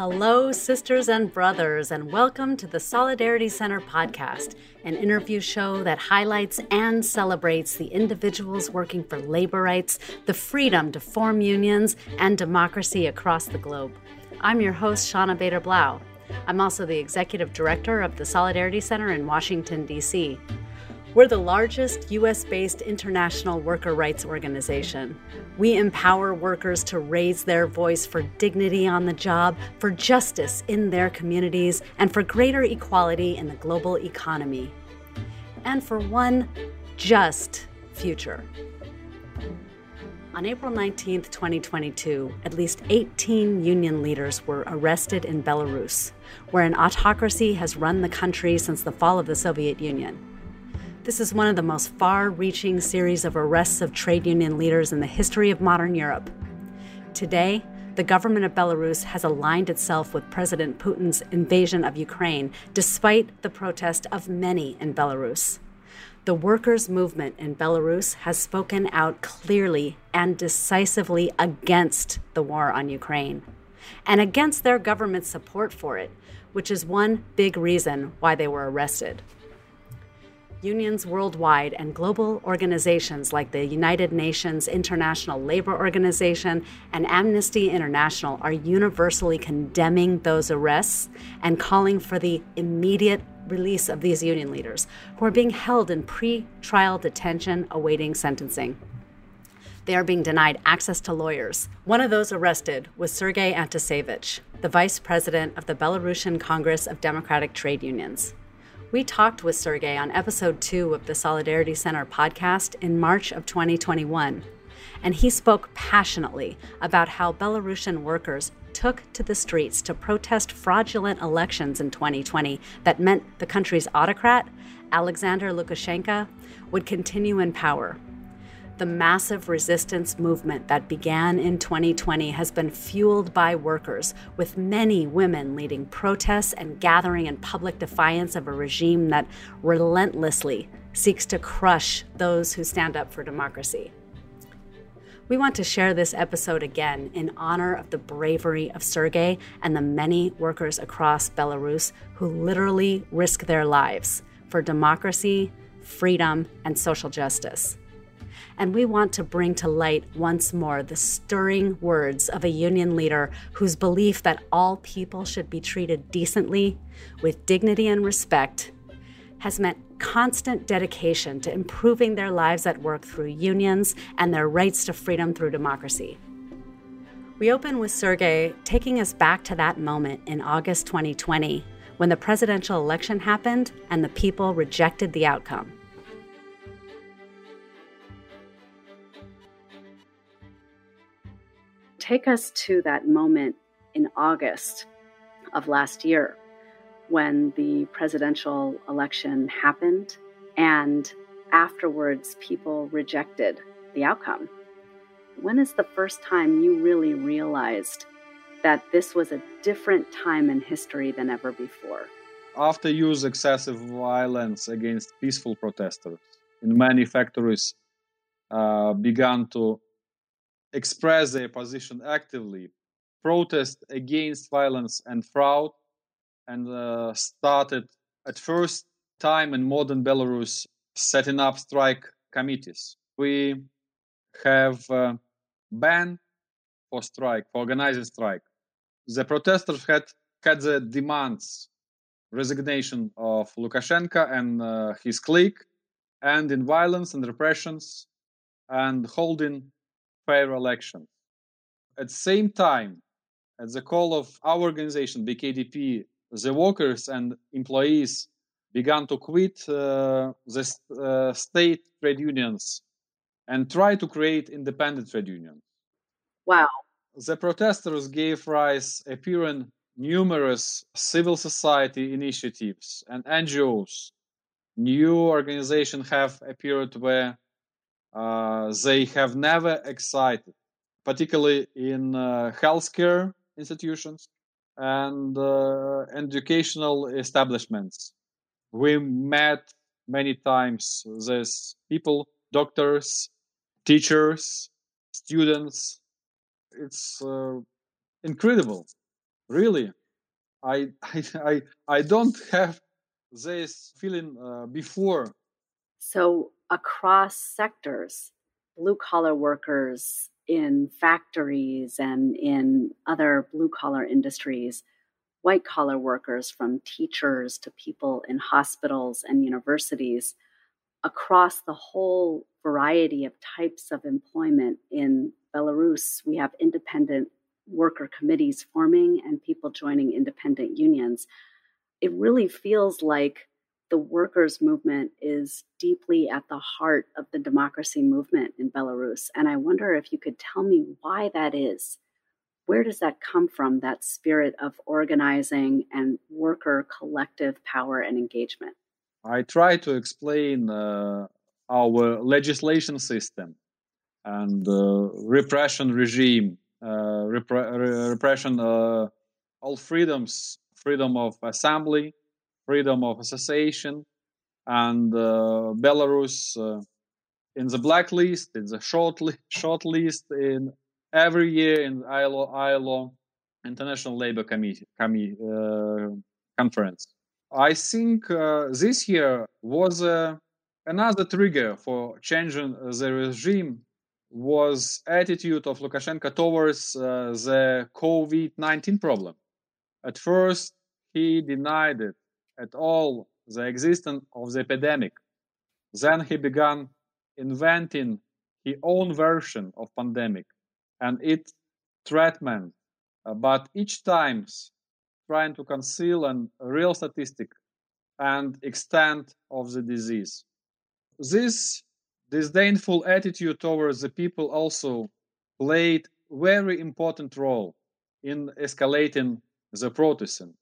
Hello, sisters and brothers, and welcome to the Solidarity Center podcast, an interview show that highlights and celebrates the individuals working for labor rights, the freedom to form unions, and democracy across the globe. I'm your host, Shawna Bader Blau. I'm also the executive director of the Solidarity Center in Washington, D.C. We're the largest US based international worker rights organization. We empower workers to raise their voice for dignity on the job, for justice in their communities, and for greater equality in the global economy. And for one just future. On April 19, 2022, at least 18 union leaders were arrested in Belarus, where an autocracy has run the country since the fall of the Soviet Union. This is one of the most far reaching series of arrests of trade union leaders in the history of modern Europe. Today, the government of Belarus has aligned itself with President Putin's invasion of Ukraine, despite the protest of many in Belarus. The workers' movement in Belarus has spoken out clearly and decisively against the war on Ukraine and against their government's support for it, which is one big reason why they were arrested unions worldwide and global organizations like the United Nations International Labor Organization and Amnesty International are universally condemning those arrests and calling for the immediate release of these union leaders who are being held in pre trial detention awaiting sentencing. They are being denied access to lawyers. One of those arrested was Sergei Antusevich, the vice president of the Belarusian Congress of Democratic Trade Unions. We talked with Sergey on episode two of the Solidarity Center podcast in March of 2021, and he spoke passionately about how Belarusian workers took to the streets to protest fraudulent elections in 2020 that meant the country's autocrat, Alexander Lukashenko, would continue in power the massive resistance movement that began in 2020 has been fueled by workers, with many women leading protests and gathering in public defiance of a regime that relentlessly seeks to crush those who stand up for democracy. We want to share this episode again in honor of the bravery of Sergei and the many workers across Belarus who literally risk their lives for democracy, freedom, and social justice and we want to bring to light once more the stirring words of a union leader whose belief that all people should be treated decently, with dignity and respect, has meant constant dedication to improving their lives at work through unions and their rights to freedom through democracy. We open with Sergei taking us back to that moment in August 2020 when the presidential election happened and the people rejected the outcome. Take us to that moment in August of last year when the presidential election happened and afterwards people rejected the outcome. When is the first time you really realized that this was a different time in history than ever before? After use excessive violence against peaceful protesters in many factories uh, began to express their position actively, protest against violence and fraud, and uh, started at first time in modern Belarus setting up strike committees. We have a ban for strike, for organizing strike. The protesters had had the demands resignation of Lukashenko and uh, his clique, and in violence and repressions, and holding fair elections. At the same time, at the call of our organization, BKDP, the workers and employees began to quit uh, the uh, state trade unions and try to create independent trade unions. Wow. The protesters gave rise appearing numerous civil society initiatives and NGOs. New organizations have appeared where they have never excited, particularly in uh, healthcare institutions and uh, educational establishments. We met many times these people, doctors, teachers, students. It's uh, incredible Really, I I I, I don't have this feeling uh, before. So across sectors, blue collar workers in factories and in other blue collar industries, white collar workers from teachers to people in hospitals and universities across the whole variety of types of employment in Belarus. We have independent worker committees forming and people joining independent unions. It really feels like the workers' movement is deeply at the heart of the democracy movement in Belarus. And I wonder if you could tell me why that is. Where does that come from, that spirit of organizing and worker collective power and engagement? I try to explain uh, our legislation system and uh, repression regime, uh, repre- repression, uh, all freedoms, freedom of assembly, freedom of association, and uh, Belarus uh, in the blacklist, in the short, li- short list in every year in ILO, ILO International Labor Committee, Committee Conference. I think uh, this year was uh, another trigger for changing the regime was attitude of Lukashenko towards uh, the COVID-19 problem. At first, he denied it at all the existence of the epidemic. Then he began inventing his own version of pandemic and its treatment. Uh, but each time trying to conceal a real statistic and extent of the disease. This disdainful attitude towards the people also played very important role in escalating the protesting.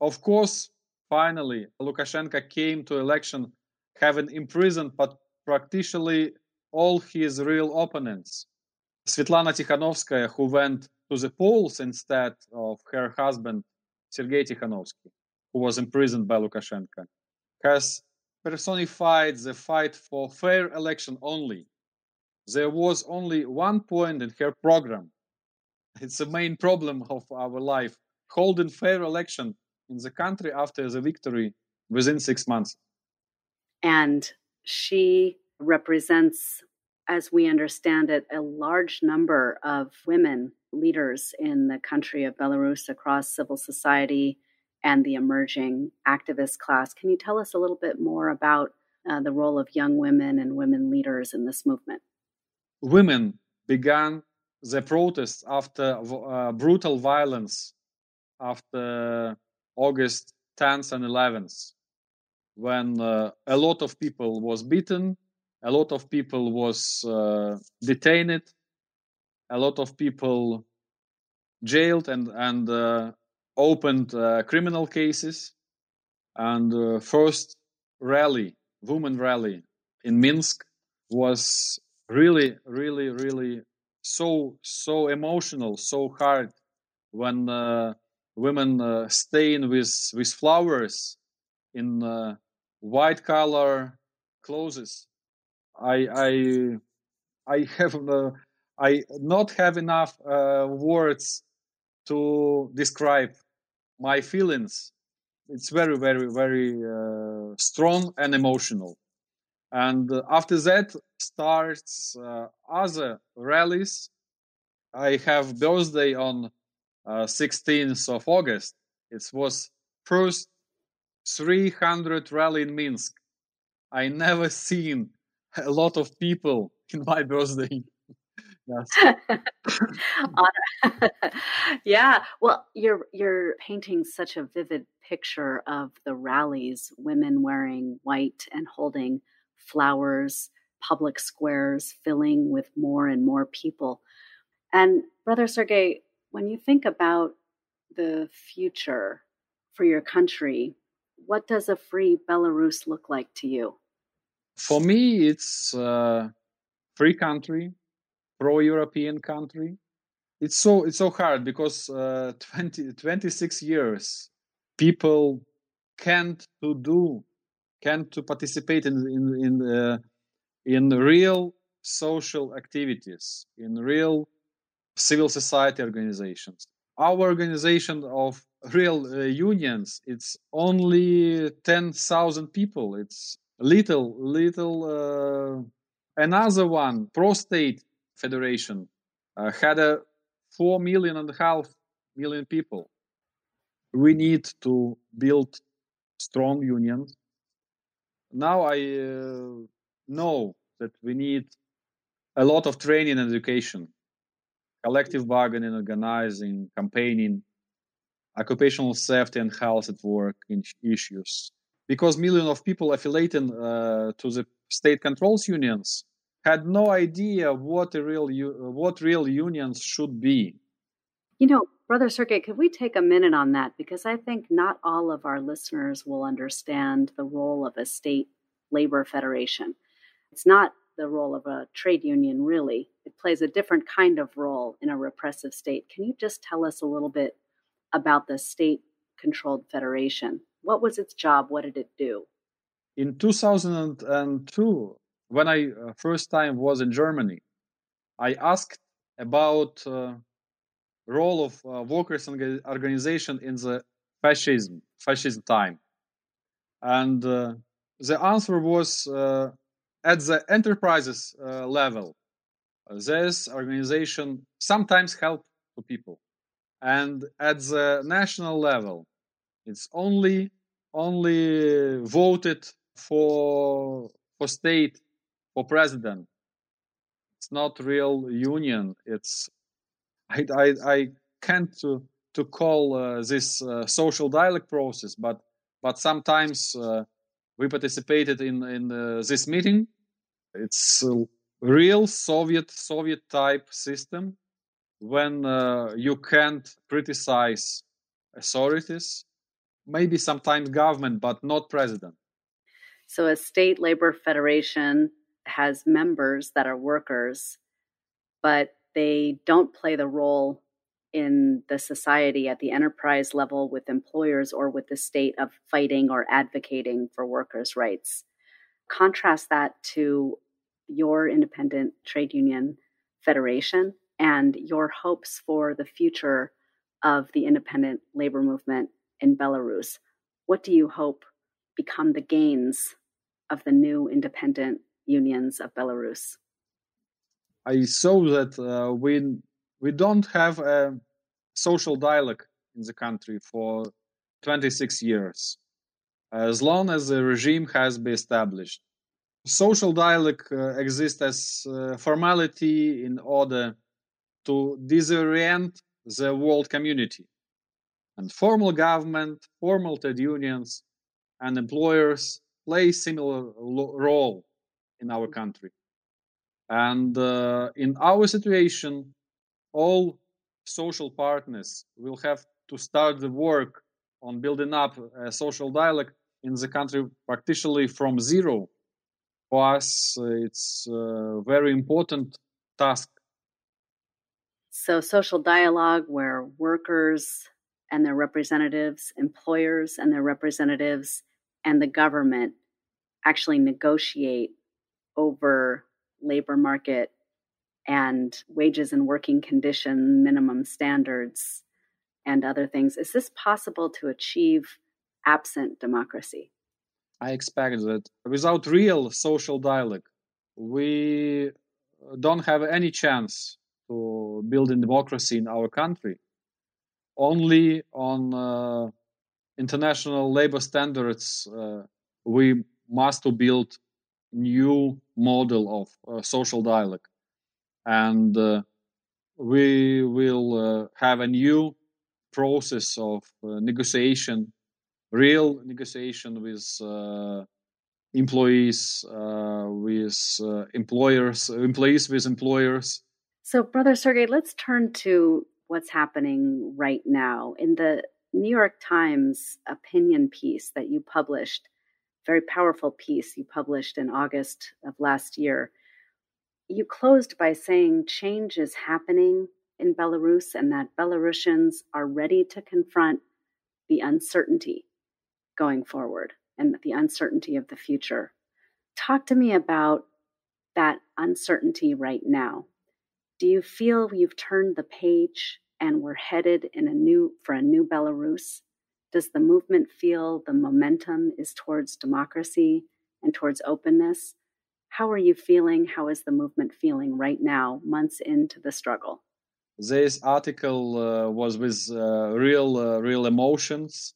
Of course, finally, Lukashenko came to election having imprisoned but practically all his real opponents. Svetlana Tikhanovskaya, who went to the polls instead of her husband Sergei Tikhanovsky, who was imprisoned by Lukashenko, has personified the fight for fair election only. There was only one point in her program. It's the main problem of our life holding fair election in the country after the victory within six months. And she represents, as we understand it, a large number of women leaders in the country of Belarus across civil society and the emerging activist class. Can you tell us a little bit more about uh, the role of young women and women leaders in this movement? Women began the protests after uh, brutal violence after August 10th and 11th, when uh, a lot of people was beaten, a lot of people was uh, detained, a lot of people jailed and and uh, opened uh, criminal cases. And uh, first rally, women rally in Minsk, was really, really, really so so emotional, so hard when uh, women uh, staying with with flowers in uh, white color clothes. I I I have I not have enough uh, words to describe my feelings. It's very, very, very uh, strong and emotional. And uh, after that starts uh, other rallies. I have birthday on 16th uh, of August. It was first 300 rally in Minsk. I never seen a lot of people in my birthday. yeah. Well, you're you're painting such a vivid picture of the rallies, women wearing white and holding flowers, public squares filling with more and more people. And brother Sergey, when you think about the future for your country, what does a free Belarus look like to you? For me, it's a free country pro-European country. It's so it's so hard because uh, 20, 26 years people can't to do can't to participate in in in, uh, in real social activities in real civil society organizations. Our organization of real uh, unions it's only 10,000 people. It's little little uh, another one prostate federation uh, had a 4 million and a half million people. We need to build strong unions. Now i uh, know that we need a lot of training and education collective bargaining organizing campaigning occupational safety and health at work issues. Because millions of people affiliated uh, to the state controls unions had no idea what real what real unions should be. You know brother sergey could we take a minute on that? Because i think not all of our listeners will understand the role of a state labor federation. It's not the role of a trade union really it plays a different kind of role in a repressive state can you just tell us a little bit about the state controlled federation. What was its job? What did it do? In 2002, when I uh, first time was in Germany, I asked about uh, role of uh, workers organization in the fascism fascism time, and uh, the answer was uh, at the enterprises uh, level. This organization sometimes help to people. And at the national level it's only only voted for for state for president. It's not real union. It's i i, I can't to to call uh, this uh, social dialogue process but but sometimes uh, we participated in in uh, this meeting. It's a real soviet soviet type system when uh, you can't criticize authorities, maybe sometimes government, but not president. So a state labor federation has members that are workers, but they don't play the role in the society at the enterprise level with employers or with the state of fighting or advocating for workers' rights. Contrast that to your independent trade union federation and your hopes for the future of the independent labor movement in Belarus. What do you hope become the gains of the new independent unions of Belarus? I saw that uh, we we don't have a social dialogue in the country for 26 years, as long as the regime has been established. Social dialogue uh, exists as uh, formality in order to disorient the world community. And formal government, formal trade unions, and employers play similar lo- role in our country. And uh, in our situation, all social partners will have to start the work on building up a social dialogue in the country practically from zero. For us, it's a very important task so, social dialogue where workers and their representatives, employers and their representatives, and the government actually negotiate over labor market and wages and working condition minimum standards and other things. Is this possible to achieve absent democracy? I expect that without real social dialogue, we don't have any chance to build a democracy in our country. Only on uh, international labor standards uh, we must build new model of uh, social dialogue. And uh, we will uh, have a new process of uh, negotiation real negotiation with uh, employees uh, with uh, employers employees with employers so, Brother Sergey, let's turn to what's happening right now. In the New York Times opinion piece that you published, very powerful piece you published in August of last year, you closed by saying change is happening in Belarus and that Belarusians are ready to confront the uncertainty going forward and the uncertainty of the future. Talk to me about that uncertainty right now do you feel you've turned the page and we're headed in a new for a new Belarus? Does the movement feel the momentum is towards democracy and towards openness? How are you feeling? How is the movement feeling right now, months into the struggle? This article uh, was with uh, real, uh, real emotions.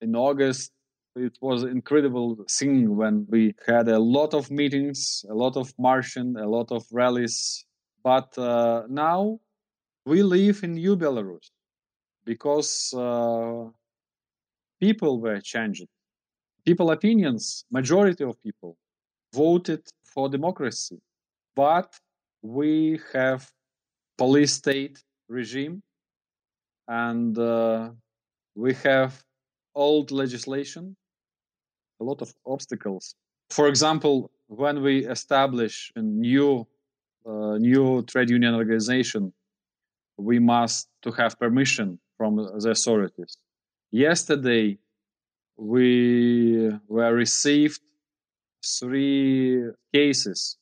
In August, it was incredible thing when we had a lot of meetings, a lot of marching, a lot of rallies. But uh, now we live in New Belarus because uh, people were changed. People opinions, majority of people voted for democracy, but we have police state regime and uh, we have old legislation a lot of obstacles. For example, when we establish a new uh, new trade union organization, we must to have permission from the authorities. Yesterday, we were received three cases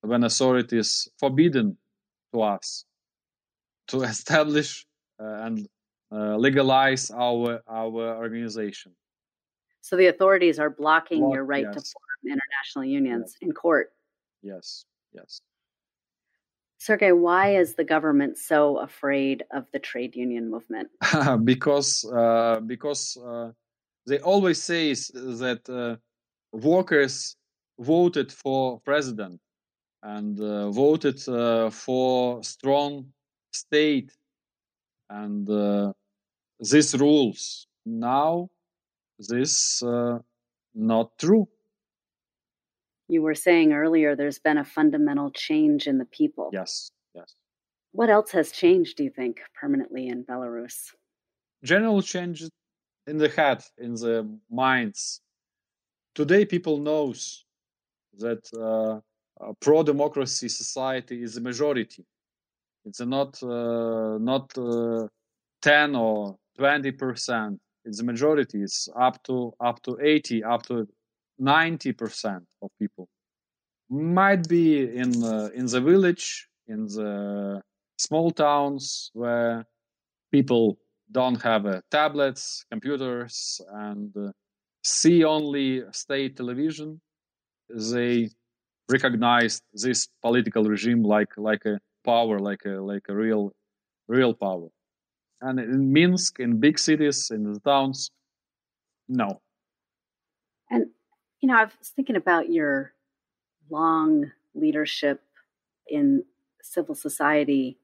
when authorities forbidden to us to establish uh, and uh, legalize our our organization. So the authorities are blocking Block, your right yes. to form international unions yes. in court. Yes, yes. Sergey, why is the government so afraid of the trade union movement? because uh, because uh, they always say that uh, workers voted for president and uh, voted uh, for strong state and uh, these rules now this uh, not true. You were saying earlier there's been a fundamental change in the people. Yes, yes. What else has changed, do you think, permanently in Belarus? General change in the head, in the minds. Today, people knows that uh, pro-democracy society is a majority. It's not uh, not uh, ten or twenty percent it's the majority. It's up to up to 80 up to 90% of people. Might be in uh, in the village in the small towns where people don't have uh, tablets computers and uh, see only state television. They recognize this political regime like like a power like a like a real real power and in Minsk, in big cities, in the towns, no. And, you know, I was thinking about your long leadership in civil society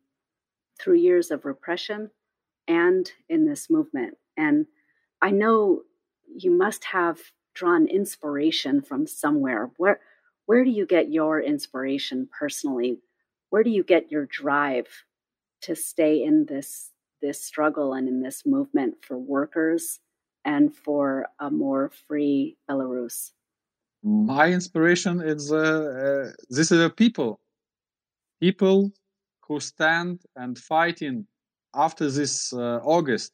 through years of repression and in this movement. And I know you must have drawn inspiration from somewhere. Where where do you get your inspiration personally? Where do you get your drive to stay in this this struggle and in this movement for workers and for a more free Belarus? My inspiration is uh, uh, this is a people, people who stand and fighting after this uh, August.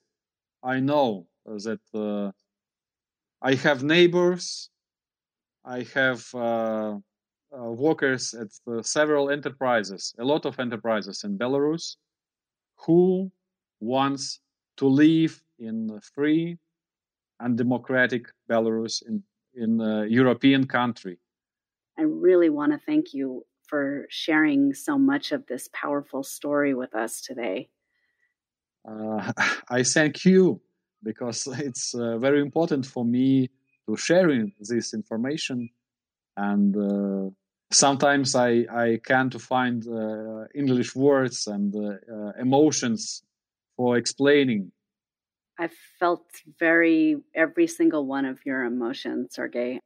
I know that uh, I have neighbors, I have uh, uh, workers at several enterprises, a lot of enterprises in Belarus, who wants to live in a free and democratic Belarus in in a European country. I really want to thank you for sharing so much of this powerful story with us today. Uh, I thank you because it's uh, very important for me to sharing this information and uh, sometimes I, I can to find uh, English words and uh, uh, emotions for explaining. I felt very every single one of your emotions, Sergey.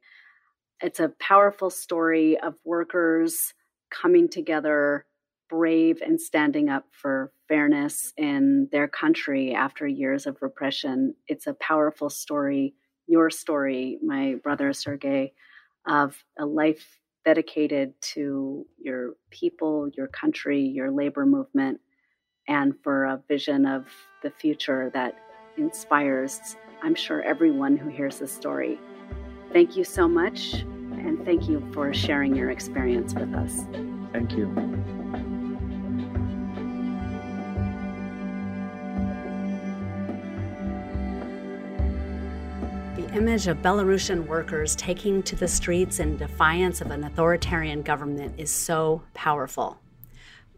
It's a powerful story of workers coming together, brave and standing up for fairness in their country after years of repression. It's a powerful story, your story, my brother Sergey, of a life dedicated to your people, your country, your labor movement, and for a vision of the future that inspires, I'm sure, everyone who hears this story. Thank you so much, and thank you for sharing your experience with us. Thank you. The image of Belarusian workers taking to the streets in defiance of an authoritarian government is so powerful.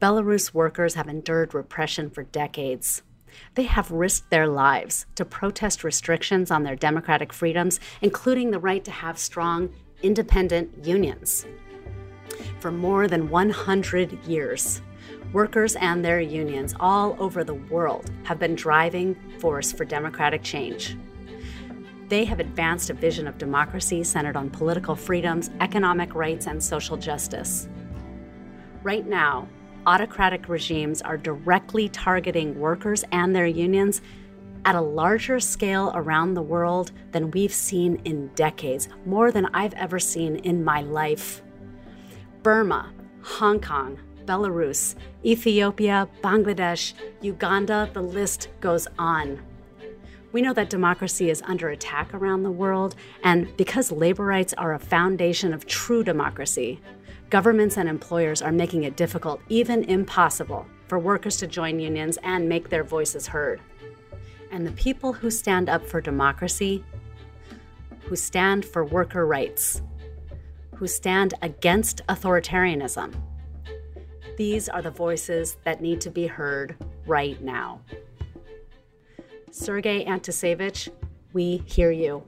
Belarus workers have endured repression for decades. They have risked their lives to protest restrictions on their democratic freedoms, including the right to have strong, independent unions. For more than 100 years, workers and their unions all over the world have been driving force for democratic change. They have advanced a vision of democracy centered on political freedoms, economic rights, and social justice. Right now, autocratic regimes are directly targeting workers and their unions at a larger scale around the world than we've seen in decades, more than I've ever seen in my life. Burma, Hong Kong, Belarus, Ethiopia, Bangladesh, Uganda, the list goes on. We know that democracy is under attack around the world, and because labor rights are a foundation of true democracy, governments and employers are making it difficult, even impossible, for workers to join unions and make their voices heard. And the people who stand up for democracy, who stand for worker rights, who stand against authoritarianism, these are the voices that need to be heard right now. Sergei Antusevich, we hear you.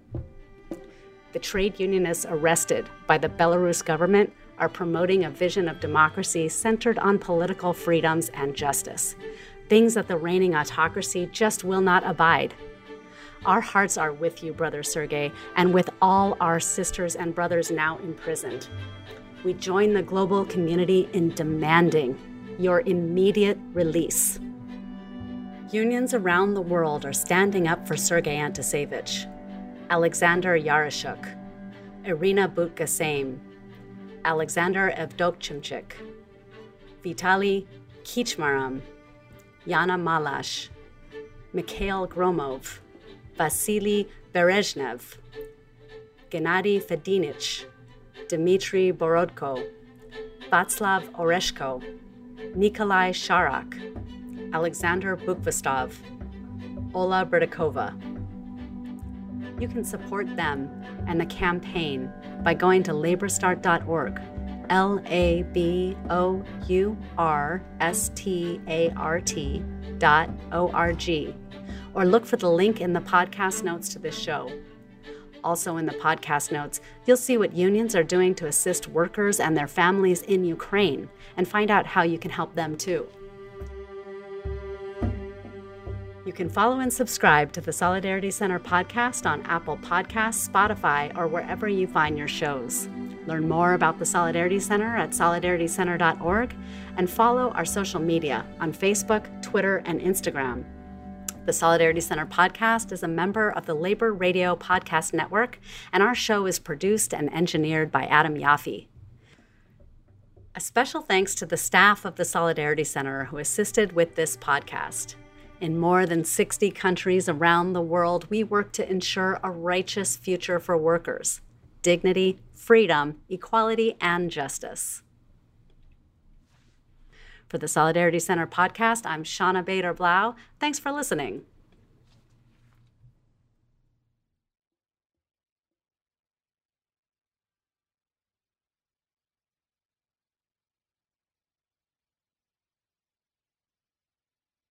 The trade unionists arrested by the Belarus government are promoting a vision of democracy centered on political freedoms and justice, things that the reigning autocracy just will not abide. Our hearts are with you, Brother Sergei, and with all our sisters and brothers now imprisoned. We join the global community in demanding your immediate release. Unions around the world are standing up for Sergei Antusevich, Alexander Yarashuk, Irina Butkaseim, Alexander Evdokimchik, Vitali Kichmaram, Yana Malash, Mikhail Gromov, Vasily Berezhnev, Gennady Fedinich, Dmitry Borodko, Václav Oreshko, Nikolai Sharak, Alexander Bukvastov, Ola Berdakova. You can support them and the campaign by going to labourstart.org, L A B O U R S T A R T dot O R G, or look for the link in the podcast notes to this show. Also, in the podcast notes, you'll see what unions are doing to assist workers and their families in Ukraine and find out how you can help them too. You can follow and subscribe to the Solidarity Center podcast on Apple Podcasts, Spotify, or wherever you find your shows. Learn more about the Solidarity Center at solidaritycenter.org and follow our social media on Facebook, Twitter, and Instagram. The Solidarity Center podcast is a member of the Labor Radio Podcast Network, and our show is produced and engineered by Adam Yaffe. A special thanks to the staff of the Solidarity Center who assisted with this podcast. In more than 60 countries around the world, we work to ensure a righteous future for workers dignity, freedom, equality, and justice. For the Solidarity Center podcast, I'm Shawna Bader Blau. Thanks for listening.